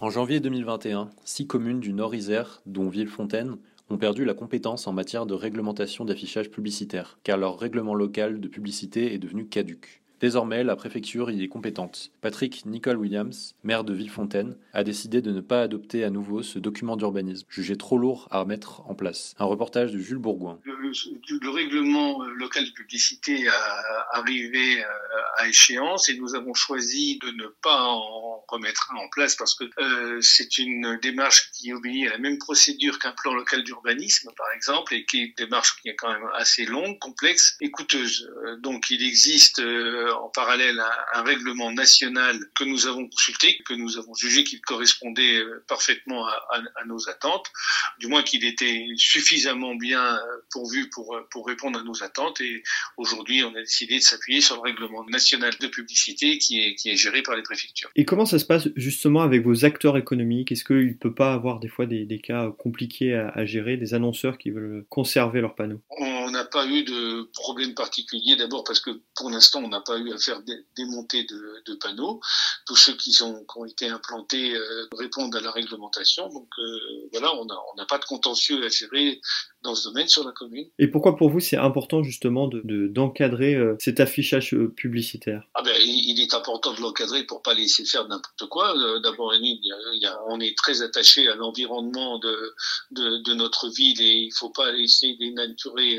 En janvier 2021, six communes du Nord-Isère, dont Villefontaine, ont perdu la compétence en matière de réglementation d'affichage publicitaire, car leur règlement local de publicité est devenu caduque. Désormais, la préfecture y est compétente. Patrick Nicole Williams, maire de Villefontaine, a décidé de ne pas adopter à nouveau ce document d'urbanisme, jugé trop lourd à mettre en place. Un reportage de Jules Bourgoin. Le, le- le règlement euh, local de publicité a arrivé euh, à échéance et nous avons choisi de ne pas en remettre un en place parce que euh, c'est une démarche qui obéit à la même procédure qu'un plan local d'urbanisme, par exemple, et qui est une démarche qui est quand même assez longue, complexe et coûteuse. Euh, Donc il existe euh, en parallèle un, règlement national que nous avons consulté, que nous avons jugé qu'il correspondait parfaitement à nos attentes, du moins qu'il était suffisamment bien euh, pourvu pour, euh, pour répondre à nos attentes. Et aujourd'hui, on a décidé de s'appuyer sur le règlement national de publicité qui est, qui est géré par les préfectures. Et comment ça se passe justement avec vos acteurs économiques? Est-ce qu'il ne peut pas avoir des fois des, des cas compliqués à, à gérer, des annonceurs qui veulent conserver leurs panneaux? On n'a pas eu de problème particulier, d'abord parce que pour l'instant, on n'a pas eu à faire dé- démonter de, de panneaux. Tous ceux qui, ont été implantés euh, répondent à la réglementation. Donc euh, voilà, on n'a on pas de contentieux à gérer dans ce domaine sur la commune. Et pourquoi pour vous c'est important justement de- de- d'encadrer euh, cet affichage publicitaire? Ah ben, il est important de l'encadrer pour pas laisser faire n'importe quoi. D'abord, on est très attaché à l'environnement de, de, de notre ville et il faut pas laisser dénaturer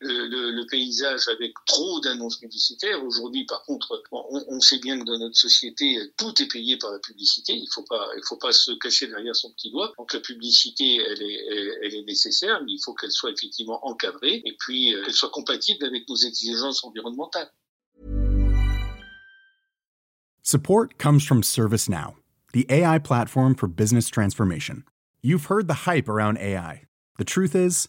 le, paysage avec trop d'annonces publicitaires. Aujourd'hui, par contre, on, sait bien que dans notre société, tout est payé par la publicité. Il faut faut pas se cacher derrière son petit doigt. Donc la publicité, elle est, elle est nécessaire, mais il faut qu'elle soit effectivement encadrée et puis euh, qu'elle soit compatible avec nos exigences environnementales. Support comes from ServiceNow, the AI platform for business transformation. You've heard the hype around AI. The truth is,